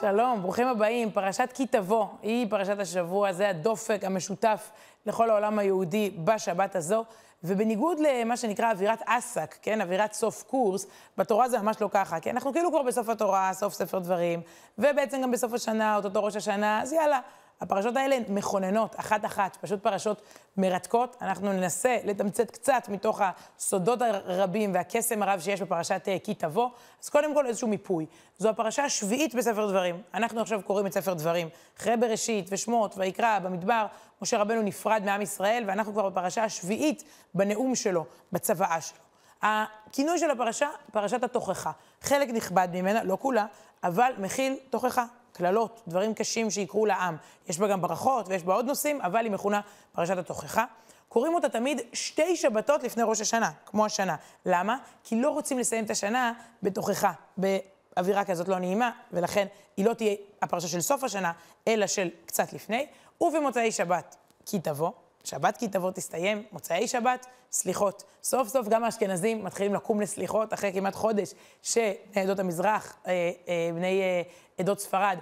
שלום, ברוכים הבאים. פרשת כי תבוא היא פרשת השבוע, זה הדופק המשותף לכל העולם היהודי בשבת הזו. ובניגוד למה שנקרא אווירת אסק, כן, אווירת סוף קורס, בתורה זה ממש לא ככה, כי אנחנו כאילו כבר בסוף התורה, סוף ספר דברים, ובעצם גם בסוף השנה, אותו ראש השנה, אז יאללה, הפרשות האלה מכוננות, אחת-אחת, פשוט פרשות מרתקות. אנחנו ננסה לתמצת קצת מתוך הסודות הרבים והקסם הרב שיש בפרשת אה, כי תבוא. אז קודם כל איזשהו מיפוי. זו הפרשה השביעית בספר דברים. אנחנו עכשיו קוראים את ספר דברים. אחרי בראשית ושמות ויקרא במדבר, משה רבנו נפרד מעם ישראל, ואנחנו כבר בפרשה השביעית בנאום שלו, בצוואה שלו. הכינוי של הפרשה, פרשת התוכחה. חלק נכבד ממנה, לא כולה, אבל מכיל תוכחה. קללות, דברים קשים שיקרו לעם. יש בה גם ברכות ויש בה עוד נושאים, אבל היא מכונה פרשת התוכחה. קוראים אותה תמיד שתי שבתות לפני ראש השנה, כמו השנה. למה? כי לא רוצים לסיים את השנה בתוכחה, באווירה כזאת לא נעימה, ולכן היא לא תהיה הפרשה של סוף השנה, אלא של קצת לפני. ובמוצאי שבת, כי תבוא, שבת כי תבוא תסתיים, מוצאי שבת, סליחות. סוף סוף גם האשכנזים מתחילים לקום לסליחות אחרי כמעט חודש שעדות המזרח, אה, אה, בני אה, עדות ספרד,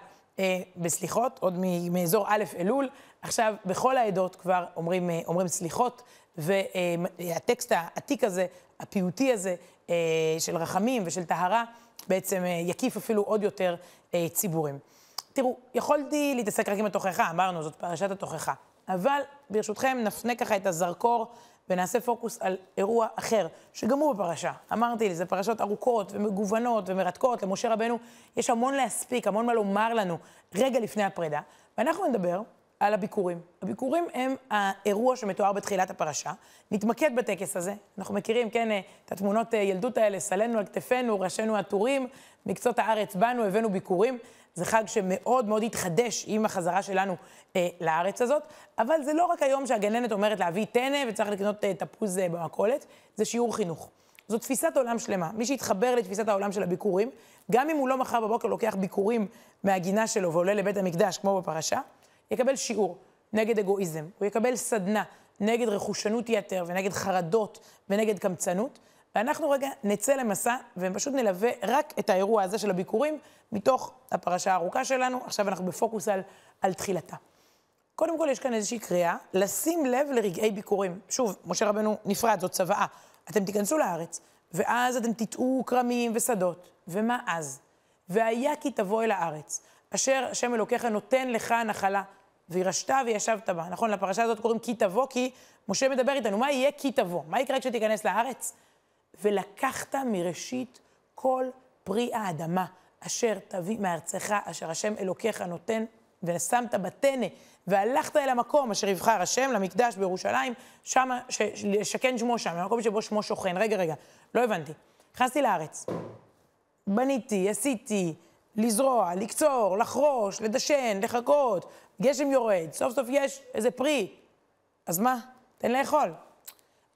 בסליחות, עוד מאזור א' אלול. עכשיו, בכל העדות כבר אומרים, אומרים סליחות, והטקסט העתיק הזה, הפיוטי הזה, של רחמים ושל טהרה, בעצם יקיף אפילו עוד יותר ציבורים. תראו, יכולתי להתעסק רק עם התוכחה, אמרנו, זאת פרשת התוכחה. אבל ברשותכם נפנה ככה את הזרקור ונעשה פוקוס על אירוע אחר, שגם הוא בפרשה. אמרתי זה פרשות ארוכות ומגוונות ומרתקות. למשה רבנו יש המון להספיק, המון מה לומר לנו רגע לפני הפרידה. ואנחנו נדבר על הביקורים. הביקורים הם האירוע שמתואר בתחילת הפרשה. נתמקד בטקס הזה. אנחנו מכירים, כן, את התמונות ילדות האלה, סלנו על כתפינו, ראשינו עטורים, מקצות הארץ באנו, הבאנו ביקורים. זה חג שמאוד מאוד התחדש עם החזרה שלנו אה, לארץ הזאת, אבל זה לא רק היום שהגננת אומרת להביא טנא וצריך לקנות אה, תפוז אה, במכולת, זה שיעור חינוך. זו תפיסת עולם שלמה. מי שיתחבר לתפיסת העולם של הביקורים, גם אם הוא לא מחר בבוקר לוקח ביקורים מהגינה שלו ועולה לבית המקדש, כמו בפרשה, יקבל שיעור נגד אגואיזם. הוא יקבל סדנה נגד רכושנות יתר ונגד חרדות ונגד קמצנות. ואנחנו רגע נצא למסע ופשוט נלווה רק את האירוע הזה של הביקורים מתוך הפרשה הארוכה שלנו. עכשיו אנחנו בפוקוס על, על תחילתה. קודם כל, יש כאן איזושהי קריאה לשים לב לרגעי ביקורים. שוב, משה רבנו נפרד, זאת צוואה. אתם תיכנסו לארץ, ואז אתם תטעו כרמים ושדות. ומה אז? והיה כי תבוא אל הארץ, אשר השם אלוקיך נותן לך נחלה, וירשת וישבת בה. נכון, לפרשה הזאת קוראים כי תבוא, כי משה מדבר איתנו, מה יהיה כי תבוא? מה יקרה כשתיכנס לארץ? ולקחת מראשית כל פרי האדמה, אשר תביא מארצך, אשר השם אלוקיך נותן, ושמת בטנא, והלכת אל המקום אשר יבחר השם, למקדש בירושלים, שם, שכן שמו שם, המקום שבו שמו שוכן. רגע, רגע, לא הבנתי. נכנסתי לארץ, בניתי, עשיתי, לזרוע, לקצור, לחרוש, לדשן, לחכות, גשם יורד, סוף סוף יש איזה פרי. אז מה? תן לאכול.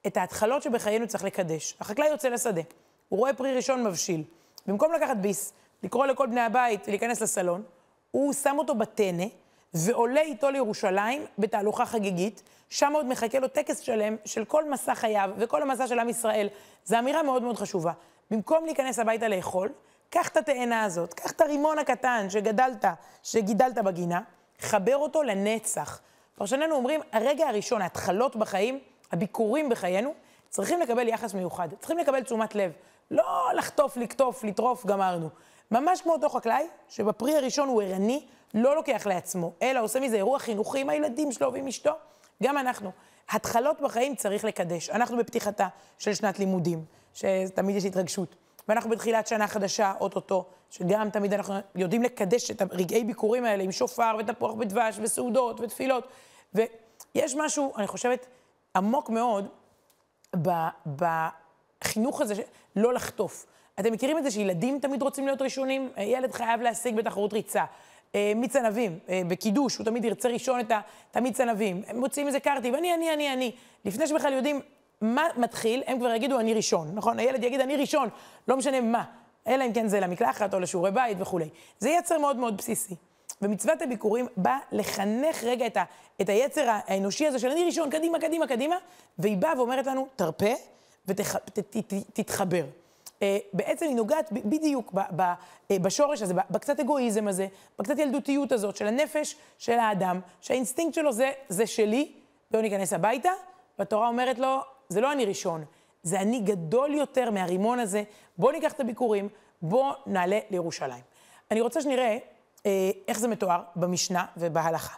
את ההתחלות שבחיינו צריך לקדש. החקלאי יוצא לשדה, הוא רואה פרי ראשון מבשיל. במקום לקחת ביס, לקרוא לכל בני הבית להיכנס לסלון, הוא שם אותו בטנא ועולה איתו לירושלים בתהלוכה חגיגית, שם עוד מחכה לו טקס שלם של כל מסע חייו וכל המסע של עם ישראל. זו אמירה מאוד מאוד חשובה. במקום להיכנס הביתה לאכול, קח את התאנה הזאת, קח את הרימון הקטן שגדלת, שגידלת בגינה, חבר אותו לנצח. פרשנינו אומרים, הרגע הראשון, ההתחלות בחיים, הביקורים בחיינו, צריכים לקבל יחס מיוחד, צריכים לקבל תשומת לב. לא לחטוף, לקטוף, לטרוף, גמרנו. ממש כמו אותו חקלאי, שבפרי הראשון הוא ערני, לא לוקח לעצמו, אלא עושה מזה אירוע חינוכי עם הילדים שלו ועם אשתו. גם אנחנו. התחלות בחיים צריך לקדש. אנחנו בפתיחתה של שנת לימודים, שתמיד יש התרגשות. ואנחנו בתחילת שנה חדשה, אוטוטו, שגם תמיד אנחנו יודעים לקדש את הרגעי ביקורים האלה עם שופר ותפוח בדבש וסעודות ותפילות. ויש משהו, אני חושבת, עמוק מאוד בחינוך הזה, לא לחטוף. אתם מכירים את זה שילדים תמיד רוצים להיות ראשונים? ילד חייב להשיג בתחרות ריצה. אה, מיץ ענבים, אה, בקידוש, הוא תמיד ירצה ראשון את המיץ ענבים. הם מוצאים איזה קרטיב, אני, אני, אני, אני. לפני שבכלל יודעים מה מתחיל, הם כבר יגידו אני ראשון, נכון? הילד יגיד אני ראשון, לא משנה מה. אלא אם כן זה למקלחת או לשיעורי בית וכולי. זה יצר מאוד מאוד בסיסי. ומצוות הביקורים באה לחנך רגע את, ה, את היצר האנושי הזה של אני ראשון, קדימה, קדימה, קדימה, והיא באה ואומרת לנו, תרפה ותתחבר. אה, בעצם היא נוגעת בדיוק ב, ב, אה, בשורש הזה, בקצת אגואיזם הזה, בקצת ילדותיות הזאת של הנפש של האדם, שהאינסטינקט שלו זה, זה שלי, בואו ניכנס הביתה, והתורה אומרת לו, זה לא אני ראשון, זה אני גדול יותר מהרימון הזה, בואו ניקח את הביכורים, בואו נעלה לירושלים. אני רוצה שנראה אה, איך זה מתואר במשנה ובהלכה.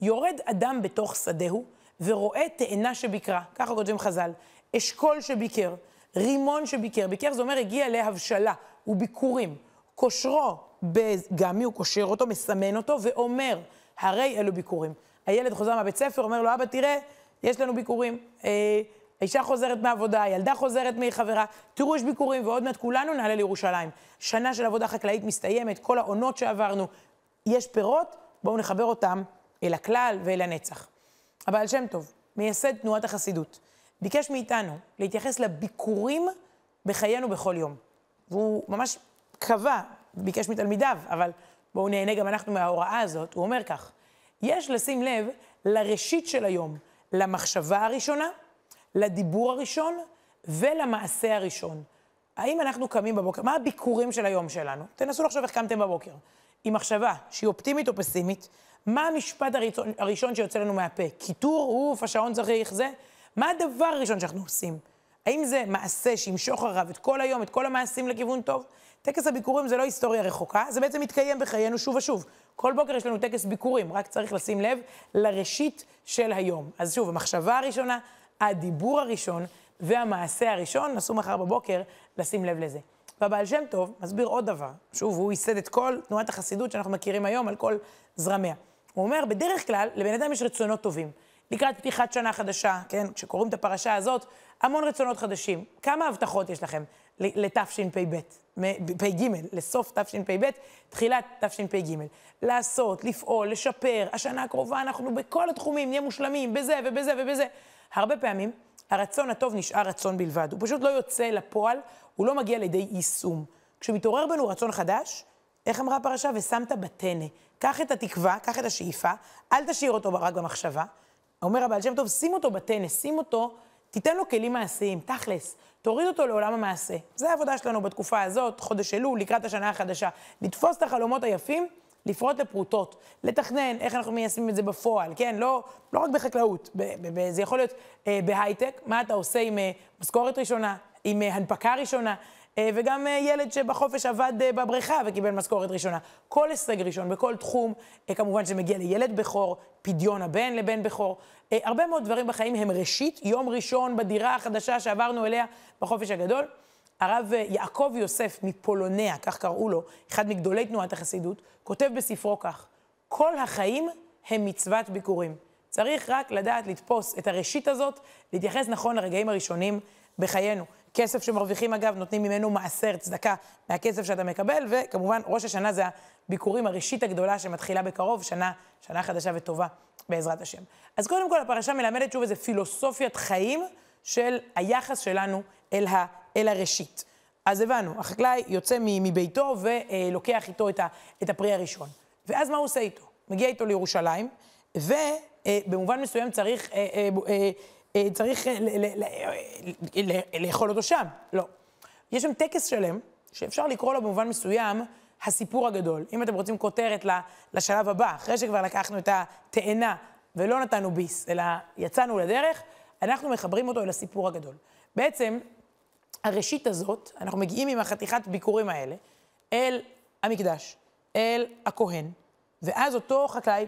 יורד אדם בתוך שדהו ורואה תאנה שביקרה, ככה כותבים חז"ל, אשכול שביקר, רימון שביקר, ביקר זה אומר הגיע להבשלה, וביקורים. כושרו בגמי, הוא קושר אותו, מסמן אותו, ואומר, הרי אלו ביקורים. הילד חוזר מהבית ספר, אומר לו, אבא, תראה, יש לנו ביקורים. אה, האישה חוזרת מהעבודה, הילדה חוזרת מחברה, תראו, יש ביקורים, ועוד מעט כולנו נעלה לירושלים. שנה של עבודה חקלאית מסתיימת, כל העונות שעברנו. יש פירות, בואו נחבר אותם אל הכלל ואל הנצח. הבעל שם טוב, מייסד תנועת החסידות, ביקש מאיתנו להתייחס לביקורים בחיינו בכל יום. והוא ממש קבע, ביקש מתלמידיו, אבל בואו נהנה גם אנחנו מההוראה הזאת, הוא אומר כך, יש לשים לב לראשית של היום, למחשבה הראשונה, לדיבור הראשון ולמעשה הראשון. האם אנחנו קמים בבוקר, מה הביקורים של היום שלנו? תנסו לחשוב איך קמתם בבוקר. עם מחשבה שהיא אופטימית או פסימית, מה המשפט הראשון, הראשון שיוצא לנו מהפה? קיטור, אוף, השעון צריך זה? מה הדבר הראשון שאנחנו עושים? האם זה מעשה שימשוך אחריו את כל היום, את כל המעשים לכיוון טוב? טקס הביקורים זה לא היסטוריה רחוקה, זה בעצם מתקיים בחיינו שוב ושוב. כל בוקר יש לנו טקס ביקורים, רק צריך לשים לב לראשית של היום. אז שוב, המחשבה הראשונה, הדיבור הראשון והמעשה הראשון, נסו מחר בבוקר לשים לב לזה. והבעל שם טוב מסביר עוד דבר. שוב, הוא ייסד את כל תנועת החסידות שאנחנו מכירים היום על כל זרמיה. הוא אומר, בדרך כלל, לבן אדם יש רצונות טובים. לקראת פתיחת שנה חדשה, כן, כשקוראים את הפרשה הזאת, המון רצונות חדשים. כמה הבטחות יש לכם לתשפ"ב, פ"ג, לסוף תשפ"ב, תחילת תשפ"ג? לעשות, לפעול, לשפר, השנה הקרובה אנחנו בכל התחומים נהיה מושלמים, בזה ובזה ובזה. הרבה פעמים הרצון הטוב נשאר רצון בלבד, הוא פשוט לא יוצא לפועל, הוא לא מגיע לידי יישום. כשמתעורר בנו רצון חדש, איך אמרה הפרשה? ושמת בטנא. קח את התקווה, קח את השאיפה, אל תשאיר אותו רק במחשבה. אומר הבעל שם טוב, שים אותו בטנא, שים אותו, תיתן לו כלים מעשיים, תכלס. תוריד אותו לעולם המעשה. זה העבודה שלנו בתקופה הזאת, חודש אלול, לקראת השנה החדשה. לתפוס את החלומות היפים, לפרוט לפרוטות, לתכנן איך אנחנו מיישמים את זה בפועל, כן? לא, לא רק בחקלאות, ב- ב- זה יכול להיות אה, בהייטק, מה אתה עושה עם אה, משכורת ראשונה, עם אה, הנפקה ראשונה, אה, וגם אה, ילד שבחופש עבד אה, בבריכה וקיבל משכורת ראשונה. כל הישג ראשון בכל תחום, כמובן שזה מגיע לילד בכור, פדיון הבן לבן בכור. הרבה מאוד דברים בחיים הם ראשית, יום ראשון בדירה החדשה שעברנו אליה בחופש הגדול. הרב יעקב יוסף מפולוניה, כך קראו לו, אחד מגדולי תנועת החסידות, כותב בספרו כך: כל החיים הם מצוות ביקורים. צריך רק לדעת לתפוס את הראשית הזאת, להתייחס נכון לרגעים הראשונים בחיינו. כסף שמרוויחים, אגב, נותנים ממנו מעשר, צדקה, מהכסף שאתה מקבל, וכמובן, ראש השנה זה הביקורים, הראשית הגדולה שמתחילה בקרוב, שנה, שנה חדשה וטובה, בעזרת השם. אז קודם כל, הפרשה מלמדת שוב איזה פילוסופיית חיים של היחס שלנו אל, ה, אל הראשית. אז הבנו, החקלאי יוצא מביתו ולוקח איתו את, ה, את הפרי הראשון. ואז מה הוא עושה איתו? מגיע איתו לירושלים, ובמובן מסוים צריך... אה, אה, צריך אה, לאכול אותו שם. לא. יש שם טקס שלם, שאפשר לקרוא לו במובן מסוים הסיפור הגדול. אם אתם רוצים כותרת לשלב הבא, אחרי שכבר לקחנו את התאנה ולא נתנו ביס, אלא יצאנו לדרך, אנחנו מחברים אותו אל הסיפור הגדול. בעצם, הראשית הזאת, אנחנו מגיעים עם החתיכת ביקורים האלה אל המקדש, אל הכהן, ואז אותו חקלאי,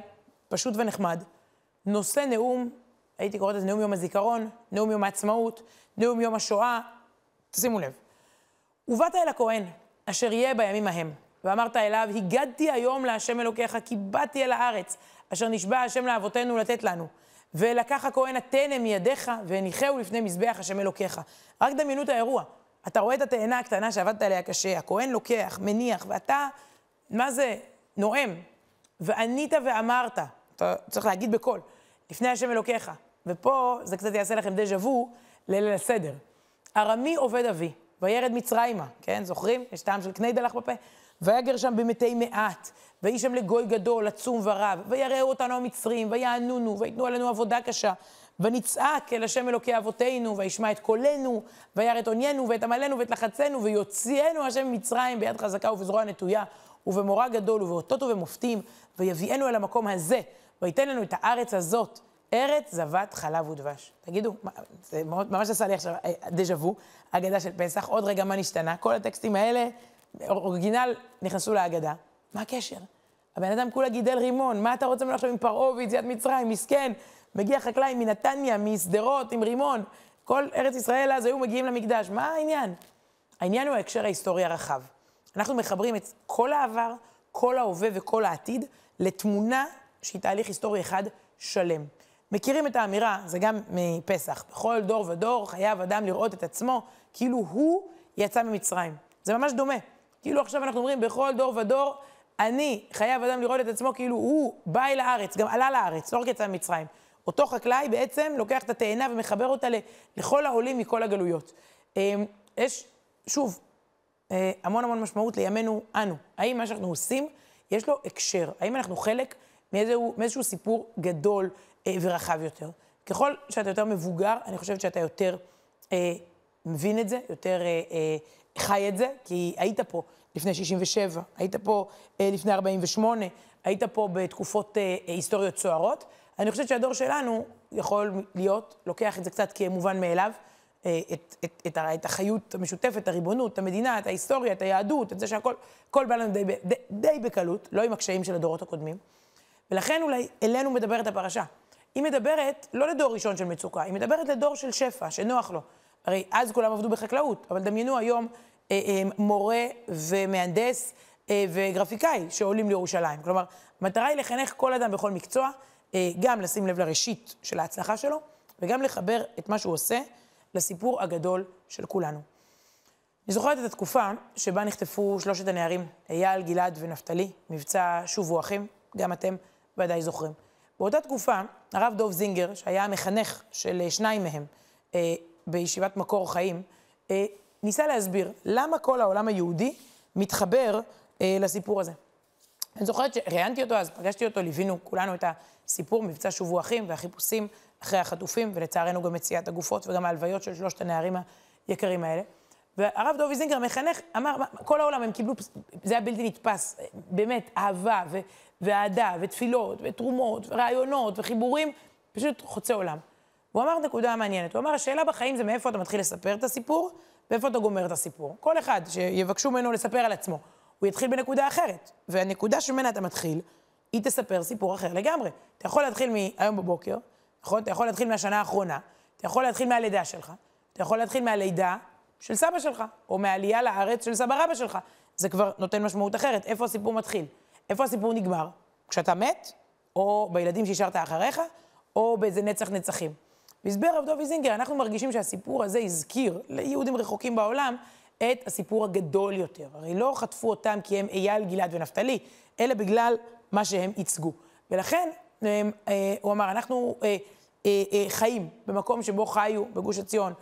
פשוט ונחמד, נושא נאום הייתי קוראת לזה נאום יום הזיכרון, נאום יום העצמאות, נאום יום השואה. תשימו לב. ובאת אל הכהן, אשר יהיה בימים ההם, ואמרת אליו, הגדתי היום להשם אלוקיך, כי באתי אל הארץ, אשר נשבע השם לאבותינו לתת לנו. ולקח הכהן התנא מידיך, והניחהו לפני מזבח השם אלוקיך. רק דמיינו את האירוע. אתה רואה את התאנה הקטנה שעבדת עליה קשה, הכהן לוקח, מניח, ואתה, מה זה, נואם. וענית ואמרת, אתה צריך להגיד בקול, לפני השם אלוקיך, ופה זה קצת יעשה לכם דז'ה וו לליל הסדר. ארמי עובד אבי, וירד מצרימה, כן, זוכרים? יש טעם של קני דלח בפה. ויגר שם במתי מעט, ויהי שם לגוי גדול, עצום ורב, ויראו אותנו המצרים, ויענונו, ויתנו עלינו עבודה קשה, ונצעק אל השם אלוקי אבותינו, וישמע את קולנו, וירא את עוניינו, ואת עמלנו, ואת לחצנו, ויוציאנו השם ממצרים ביד חזקה ובזרוע נטויה, ובמורא גדול, ובאותות ובמופתים, ויביאנו אל המקום הזה, וייתן לנו את הארץ הזאת, ארץ זבת חלב ודבש. תגידו, זה ממש עשה לי עכשיו אה, דז'ה וו, אגדה של פסח, עוד רגע מה נשתנה? כל הטקסטים האלה, אורגינל, נכנסו להגדה. מה הקשר? הבן אדם כולה גידל רימון, מה אתה רוצה ממנו עכשיו עם פרעה ויציאת מצרים, מסכן? מגיע חקלאי מנתניה, משדרות, עם רימון. כל ארץ ישראל אז היו מגיעים למקדש. מה העניין? העניין הוא ההקשר ההיסטורי הרחב. אנחנו מחברים את כל העבר, כל ההווה וכל העתיד לתמונה שהיא תהליך היסטורי אחד שלם. מכירים את האמירה, זה גם מפסח, בכל דור ודור חייב אדם לראות את עצמו כאילו הוא יצא ממצרים. זה ממש דומה. כאילו עכשיו אנחנו אומרים, בכל דור ודור, אני חייב אדם לראות את עצמו כאילו הוא בא אל הארץ, גם עלה לארץ, לא רק יצא ממצרים. אותו חקלאי בעצם לוקח את התאנה ומחבר אותה לכל העולים מכל הגלויות. אמ, יש, שוב, אה, המון המון משמעות לימינו אנו. האם מה שאנחנו עושים, יש לו הקשר? האם אנחנו חלק מאיזשהו, מאיזשהו סיפור גדול אה, ורחב יותר? ככל שאתה יותר מבוגר, אני חושבת שאתה יותר אה, מבין את זה, יותר חי את זה, כי היית פה לפני 67, היית פה אה, לפני 48, היית פה בתקופות אה, היסטוריות סוערות. אני חושבת שהדור שלנו יכול להיות, לוקח את זה קצת כמובן מאליו, אה, את, את, את, את החיות המשותפת, הריבונות, המדינה, את ההיסטוריה, את היהדות, את זה שהכל, הכל בא לנו די, די, די בקלות, לא עם הקשיים של הדורות הקודמים. ולכן אולי אלינו מדברת הפרשה. היא מדברת לא לדור ראשון של מצוקה, היא מדברת לדור של שפע, שנוח לו. הרי אז כולם עבדו בחקלאות, אבל דמיינו היום אה, אה, מורה ומהנדס אה, וגרפיקאי שעולים לירושלים. כלומר, המטרה היא לחנך כל אדם בכל מקצוע, אה, גם לשים לב לראשית של ההצלחה שלו, וגם לחבר את מה שהוא עושה לסיפור הגדול של כולנו. אני זוכרת את התקופה שבה נחטפו שלושת הנערים, אייל, גלעד ונפתלי, מבצע שובו אחים, גם אתם ודאי זוכרים. באותה תקופה, הרב דוב זינגר, שהיה המחנך של שניים מהם אה, בישיבת מקור חיים, אה, ניסה להסביר למה כל העולם היהודי מתחבר אה, לסיפור הזה. אני זוכרת שראיינתי אותו אז, פגשתי אותו, ליווינו כולנו את הסיפור, מבצע שובו אחים והחיפושים אחרי החטופים, ולצערנו גם מציאת הגופות וגם ההלוויות של שלושת הנערים היקרים האלה. והרב דובי זינגר, המחנך, אמר, כל העולם הם קיבלו, זה היה בלתי נתפס, באמת, אהבה ו- ואהדה ותפילות ותרומות ורעיונות וחיבורים, פשוט חוצה עולם. הוא אמר נקודה מעניינת, הוא אמר, השאלה בחיים זה מאיפה אתה מתחיל לספר את הסיפור ואיפה אתה גומר את הסיפור. כל אחד שיבקשו ממנו לספר על עצמו, הוא יתחיל בנקודה אחרת, והנקודה שממנה אתה מתחיל, היא תספר סיפור אחר לגמרי. אתה יכול להתחיל מהיום בבוקר, נכון? אתה יכול להתחיל מהשנה האחרונה, אתה יכול להתחיל מהלידה שלך, אתה יכול להתחיל מהלידה של סבא שלך, או מהעלייה לארץ של סבא רבא שלך. זה כבר נותן משמעות אחרת. איפה הסיפור מתחיל? איפה הסיפור נגמר? כשאתה מת, או בילדים שהשארת אחריך, או באיזה נצח נצחים. והסבר רב דובי זינגר, אנחנו מרגישים שהסיפור הזה הזכיר ליהודים רחוקים בעולם את הסיפור הגדול יותר. הרי לא חטפו אותם כי הם אייל, גלעד ונפתלי, אלא בגלל מה שהם ייצגו. ולכן, אה, אה, הוא אמר, אנחנו אה, חיים במקום שבו חיו בגוש עציון,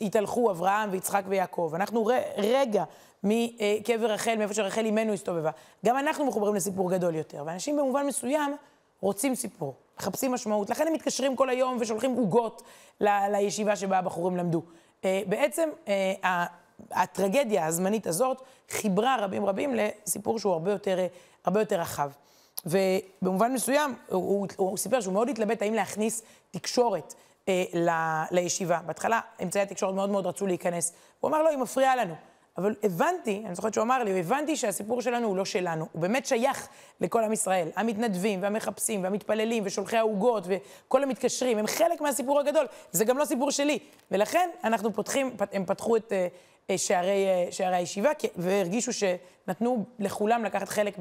התהלכו אברהם ויצחק ויעקב. אנחנו רגע מקבר רחל, מאיפה שרחל אימנו הסתובבה. גם אנחנו מחוברים לסיפור גדול יותר. ואנשים במובן מסוים רוצים סיפור, מחפשים משמעות. לכן הם מתקשרים כל היום ושולחים עוגות ל- לישיבה שבה הבחורים למדו. בעצם הטרגדיה הזמנית הזאת חיברה רבים רבים לסיפור שהוא הרבה יותר, הרבה יותר רחב. ובמובן מסוים, הוא, הוא, הוא סיפר שהוא מאוד התלבט האם להכניס תקשורת אה, ל, לישיבה. בהתחלה אמצעי התקשורת מאוד מאוד רצו להיכנס. הוא אמר לו, לא, היא מפריעה לנו. אבל הבנתי, אני זוכרת שהוא אמר לי, הבנתי שהסיפור שלנו הוא לא שלנו, הוא באמת שייך לכל עם ישראל. המתנדבים והמחפשים והמתפללים ושולחי העוגות וכל המתקשרים, הם חלק מהסיפור הגדול. זה גם לא סיפור שלי. ולכן אנחנו פותחים, הם פתחו את, אה, אה, שערי, אה, שערי הישיבה, והרגישו שנתנו לכולם לקחת חלק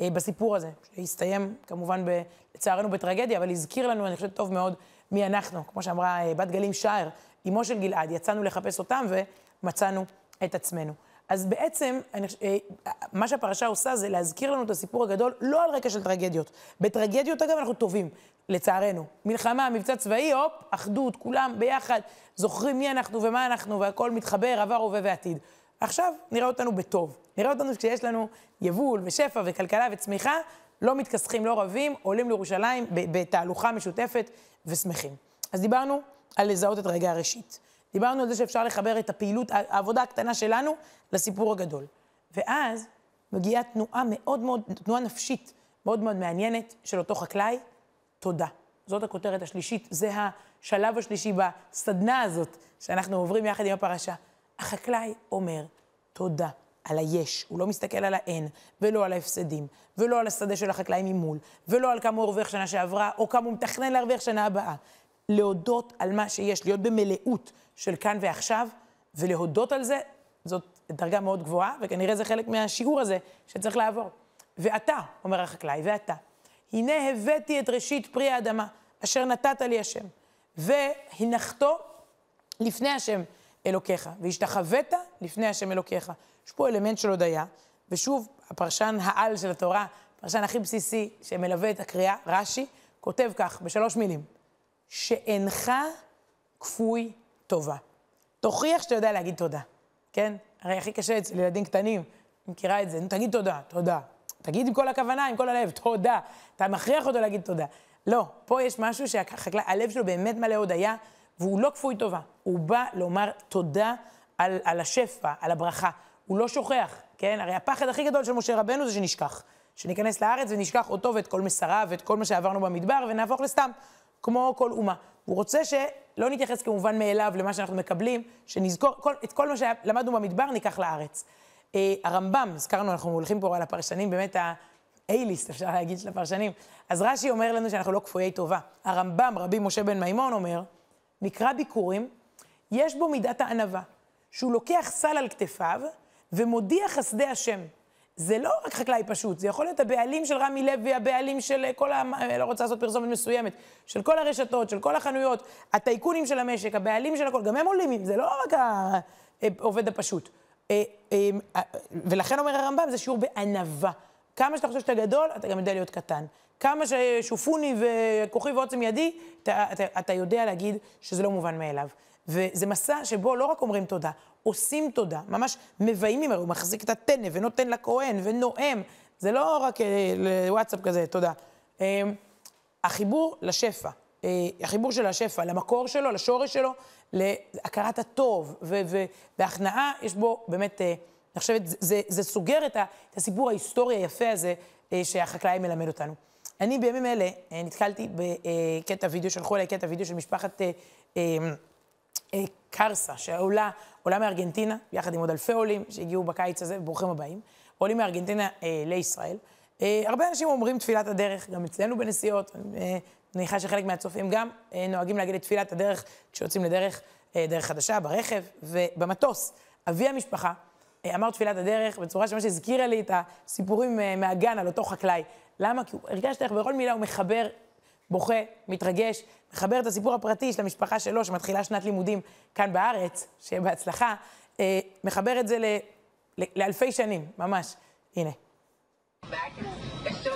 בסיפור הזה, שהסתיים כמובן, ב, לצערנו, בטרגדיה, אבל הזכיר לנו, אני חושבת, טוב מאוד, מי אנחנו. כמו שאמרה בת גלים שער, אמו של גלעד, יצאנו לחפש אותם ומצאנו את עצמנו. אז בעצם, אני, מה שהפרשה עושה זה להזכיר לנו את הסיפור הגדול, לא על רקע של טרגדיות. בטרגדיות, אגב, אנחנו טובים, לצערנו. מלחמה, מבצע צבאי, הופ, אחדות, כולם ביחד, זוכרים מי אנחנו ומה אנחנו, והכול מתחבר, עבר, הווה ועתיד. עכשיו נראה אותנו בטוב. נראה אותנו כשיש לנו יבול ושפע וכלכלה וצמיחה, לא מתכסחים, לא רבים, עולים לירושלים בתהלוכה משותפת ושמחים. אז דיברנו על לזהות את רגע הראשית. דיברנו על זה שאפשר לחבר את הפעילות, העבודה הקטנה שלנו, לסיפור הגדול. ואז מגיעה תנועה מאוד מאוד, תנועה נפשית מאוד מאוד מעניינת של אותו חקלאי, תודה. זאת הכותרת השלישית, זה השלב השלישי בסדנה הזאת שאנחנו עוברים יחד עם הפרשה. החקלאי אומר תודה על היש, הוא לא מסתכל על האין, ולא על ההפסדים, ולא על השדה של החקלאי ממול, ולא על כמה הוא הרוויח שנה שעברה, או כמה הוא מתכנן להרוויח שנה הבאה. להודות על מה שיש, להיות במלאות של כאן ועכשיו, ולהודות על זה, זאת דרגה מאוד גבוהה, וכנראה זה חלק מהשיעור הזה שצריך לעבור. ואתה, אומר החקלאי, ואתה, הנה הבאתי את ראשית פרי האדמה, אשר נתת לי השם, והנחתו לפני השם אלוקיך, והשתחווית לפני השם אלוקיך. יש פה אלמנט של הודיה, ושוב, הפרשן העל של התורה, הפרשן הכי בסיסי שמלווה את הקריאה, רש"י, כותב כך, בשלוש מילים, שאינך כפוי טובה. תוכיח שאתה יודע להגיד תודה, כן? הרי הכי קשה אצל ילדים קטנים, אני מכירה את זה, נו, תגיד תודה, תודה. תגיד עם כל הכוונה, עם כל הלב, תודה. אתה מכריח אותו להגיד תודה. לא, פה יש משהו שהלב שלו באמת מלא הודיה, והוא לא כפוי טובה. הוא בא לומר תודה על, על השפע, על הברכה. הוא לא שוכח, כן? הרי הפחד הכי גדול של משה רבנו זה שנשכח. שניכנס לארץ ונשכח אותו ואת כל מסריו ואת כל מה שעברנו במדבר ונהפוך לסתם, כמו כל אומה. הוא רוצה שלא נתייחס כמובן מאליו למה שאנחנו מקבלים, שנזכור, כל, את כל מה שלמדנו במדבר ניקח לארץ. אה, הרמב"ם, הזכרנו, אנחנו הולכים פה על הפרשנים, באמת ה-A-ליסט, אפשר להגיד, של הפרשנים. אז רש"י אומר לנו שאנחנו לא כפויי טובה. הרמב"ם, רבי משה בן מימון, אומר, מקרא ביקורים, יש בו מידת הענווה, שהוא לוקח סל על כתפיו ומודיע חסדי השם. זה לא רק חקלאי פשוט, זה יכול להיות הבעלים של רמי לוי, הבעלים של כל ה... לא רוצה לעשות פרסומת מסוימת, של כל הרשתות, של כל החנויות, הטייקונים של המשק, הבעלים של הכל, גם הם עולים, זה לא רק העובד הפשוט. אה, אה, אה, ולכן אומר הרמב"ם, זה שיעור בענווה. כמה שאתה חושב שאתה גדול, אתה גם יודע להיות קטן. כמה ששופוני וכוחי ועוצם ידי, אתה, אתה, אתה יודע להגיד שזה לא מובן מאליו. וזה מסע שבו לא רק אומרים תודה, עושים תודה, ממש מביימים, הרי הוא מחזיק את הטנא ונותן לכהן ונואם. זה לא רק אה, לוואטסאפ כזה, תודה. אה, החיבור לשפע, אה, החיבור של השפע, למקור שלו, לשורש שלו, להכרת הטוב והכנעה, יש בו באמת, אה, אני חושבת, זה, זה סוגר את, ה, את הסיפור ההיסטורי היפה הזה אה, שהחקלאי מלמד אותנו. אני בימים אלה אה, נתקלתי בקטע וידאו, שלחו אליי קטע וידאו של משפחת אה, אה, אה, קרסה, שעולה, עולה מארגנטינה, יחד עם עוד אלפי עולים שהגיעו בקיץ הזה, ברוכים הבאים, עולים מארגנטינה אה, לישראל. אה, הרבה אנשים אומרים תפילת הדרך, גם אצלנו בנסיעות, אה, מניחה שחלק מהצופים גם אה, נוהגים להגיד את תפילת הדרך כשיוצאים לדרך, אה, דרך חדשה, ברכב ובמטוס. אבי המשפחה אה, אמר תפילת הדרך בצורה שממש הזכירה לי את הסיפורים אה, מהגן על אותו חקלאי. למה? כי הוא הרגשת איך בכל מילה הוא מחבר, בוכה, מתרגש, מחבר את הסיפור הפרטי של המשפחה שלו, שמתחילה שנת לימודים כאן בארץ, שיהיה בהצלחה, אה, מחבר את זה ל, ל, לאלפי שנים, ממש. הנה.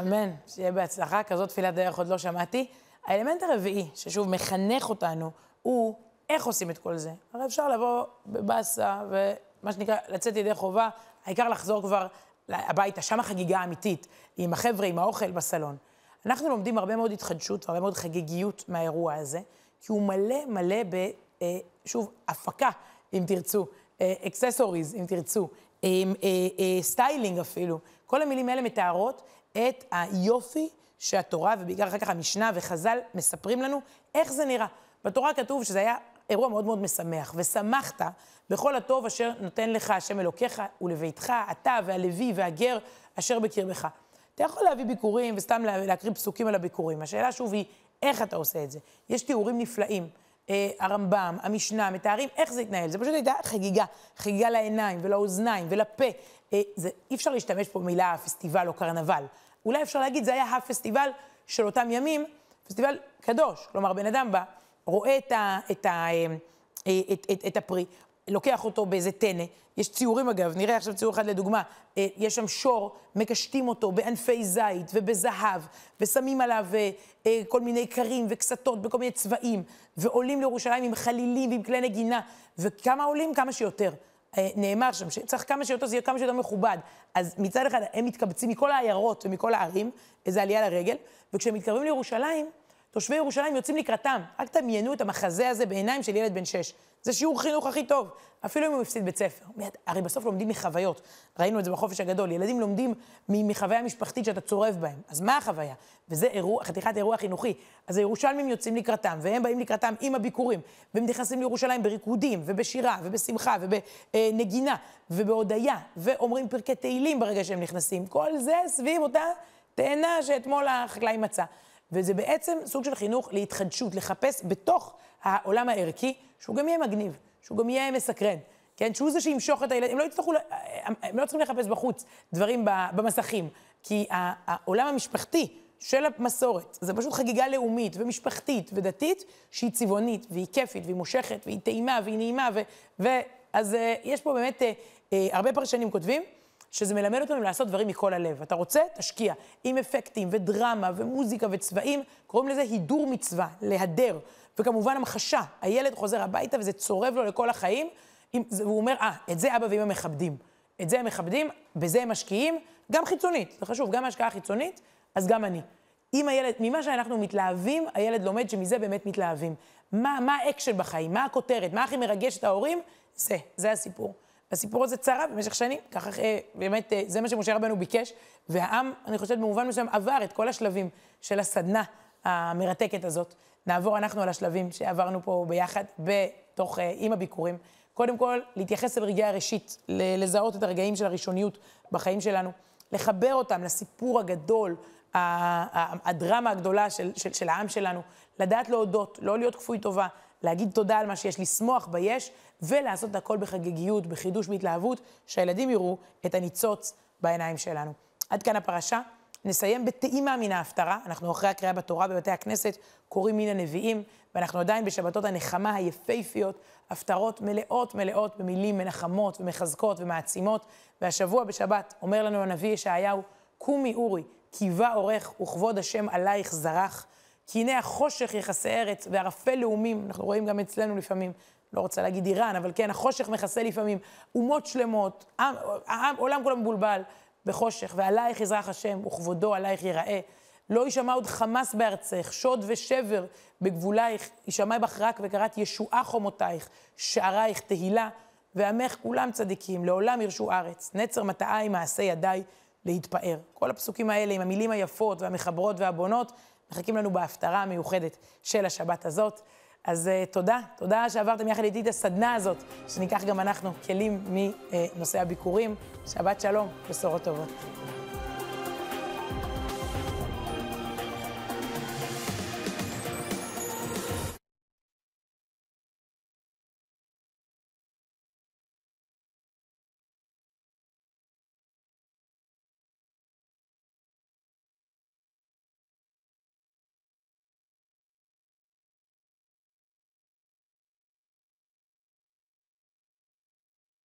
אמן, שיהיה בהצלחה, כזאת תפילת דרך עוד לא שמעתי. האלמנט הרביעי, ששוב מחנך אותנו, הוא איך עושים את כל זה? הרי אפשר לבוא בבאסה ומה שנקרא, לצאת ידי חובה, העיקר לחזור כבר הביתה, שם החגיגה האמיתית, עם החבר'ה, עם האוכל בסלון. אנחנו לומדים הרבה מאוד התחדשות והרבה מאוד חגיגיות מהאירוע הזה, כי הוא מלא מלא ב, אה, שוב, הפקה, אם תרצו, אקססוריז, אם תרצו, אה, אה, styling אפילו. כל המילים האלה מתארות את היופי שהתורה, ובעיקר אחר כך המשנה וחז"ל, מספרים לנו איך זה נראה. בתורה כתוב שזה היה אירוע מאוד מאוד משמח, ושמחת בכל הטוב אשר נותן לך השם אלוקיך ולביתך, אתה והלוי והגר אשר בקרבך. אתה יכול להביא ביכורים וסתם להקריא פסוקים על הביכורים. השאלה שוב היא, איך אתה עושה את זה? יש תיאורים נפלאים. אה, הרמב"ם, המשנה, מתארים איך זה התנהל. זה פשוט הייתה חגיגה, חגיגה לעיניים ולאוזניים ולפה. אה, זה, אי אפשר להשתמש פה במילה פסטיבל או קרנבל. אולי אפשר להגיד, זה היה הפסטיבל של אותם ימים, פסטיבל קדוש. כלומר, בן אדם בא, רואה את, ה, את, ה, אה, את, את, את הפרי, לוקח אותו באיזה טנא, יש ציורים אגב, נראה עכשיו ציור אחד לדוגמה, אה, יש שם שור, מקשטים אותו בענפי זית ובזהב, ושמים עליו אה, כל מיני קרים וקסתות בכל מיני צבעים, ועולים לירושלים עם חלילים ועם כלי נגינה, וכמה עולים? כמה שיותר. נאמר שם שצריך כמה שיותר, זה יהיה כמה שיותר מכובד. אז מצד אחד הם מתקבצים מכל העיירות ומכל הערים, איזו עלייה לרגל, וכשהם מתקרבים לירושלים, תושבי ירושלים יוצאים לקראתם. רק תדמיינו את המחזה הזה בעיניים של ילד בן שש. זה שיעור חינוך הכי טוב, אפילו אם הוא הפסיד בית ספר. הרי בסוף לומדים מחוויות. ראינו את זה בחופש הגדול. ילדים לומדים מחוויה משפחתית שאתה צורב בהם. אז מה החוויה? וזה אירוע, חתיכת אירוע חינוכי. אז הירושלמים יוצאים לקראתם, והם באים לקראתם עם הביקורים, והם נכנסים לירושלים בריקודים, ובשירה, ובשמחה, ובנגינה, ובהודיה, ואומרים פרקי תהילים ברגע שהם נכנסים. כל זה סביב אותה תאנה שאתמול החקלאי מצא. וזה בעצם סוג של חינוך להתחדשות, לחפש בתוך העולם הערכי, שהוא גם יהיה מגניב, שהוא גם יהיה מסקרן, כן? שהוא זה שימשוך את הילדים, הם לא יצטרכו, הם לא צריכים לחפש בחוץ דברים במסכים, כי העולם המשפחתי של המסורת, זה פשוט חגיגה לאומית ומשפחתית ודתית, שהיא צבעונית, והיא כיפית, והיא מושכת, והיא טעימה, והיא נעימה, ו... ו אז אה, יש פה באמת, אה, אה, הרבה פרשנים כותבים, שזה מלמד אותנו לעשות דברים מכל הלב. אתה רוצה? תשקיע. עם אפקטים ודרמה ומוזיקה וצבעים, קוראים לזה הידור מצווה, להדר. וכמובן המחשה, הילד חוזר הביתה וזה צורב לו לכל החיים, והוא אומר, אה, אה, את זה אבא ואמא מכבדים. את זה הם מכבדים, בזה הם משקיעים, גם חיצונית, זה חשוב, גם השקעה חיצונית, אז גם אני. אם הילד, ממה שאנחנו מתלהבים, הילד לומד שמזה באמת מתלהבים. מה, מה האקשן בחיים, מה הכותרת, מה הכי מרגש את ההורים, זה, זה הסיפור. הסיפור הזה קרה במשך שנים, ככה אה, באמת, אה, זה מה שמשה רבנו ביקש, והעם, אני חושבת, במובן מסוים, עבר את כל השלבים של הסדנה המרתקת הזאת. נעבור אנחנו על השלבים שעברנו פה ביחד, בתוך, אה, עם הביקורים. קודם כל, להתייחס לרגעי הראשית, לזהות את הרגעים של הראשוניות בחיים שלנו, לחבר אותם לסיפור הגדול, הדרמה הגדולה של, של, של העם שלנו, לדעת להודות, לא להיות כפוי טובה, להגיד תודה על מה שיש, לשמוח ביש, ולעשות את הכל בחגיגיות, בחידוש, בהתלהבות, שהילדים יראו את הניצוץ בעיניים שלנו. עד כאן הפרשה. נסיים בטעימה מן ההפטרה. אנחנו אחרי הקריאה בתורה בבתי הכנסת, קוראים מן הנביאים, ואנחנו עדיין בשבתות הנחמה היפהפיות, הפטרות מלאות מלאות במילים מנחמות ומחזקות ומעצימות. והשבוע בשבת אומר לנו הנביא ישעיהו, קומי אורי, קיבה אורך וכבוד השם עלייך זרח. כי הנה החושך יכסה ארץ וערפל לאומים, אנחנו רואים גם אצלנו לפעמים, לא רוצה להגיד איראן, אבל כן, החושך מכסה לפעמים אומות שלמות, עם, העם, עולם כולו מבולבל בחושך, ועלייך יזרח השם, וכבודו עלייך ייראה. לא יישמע עוד חמס בארצך, שוד ושבר בגבולייך, יישמע בך רק וקראת ישועה חומותייך, שערייך תהילה, ועמך כולם צדיקים, לעולם ירשו ארץ, נצר מטעי מעשה ידיי להתפאר. כל הפסוקים האלה עם המילים היפות והמחברות והבונות, מחכים לנו בהפטרה המיוחדת של השבת הזאת. אז uh, תודה, תודה שעברתם יחד איתי את הסדנה הזאת, שניקח גם אנחנו כלים מנושא הביקורים. שבת שלום, בשורות טובות.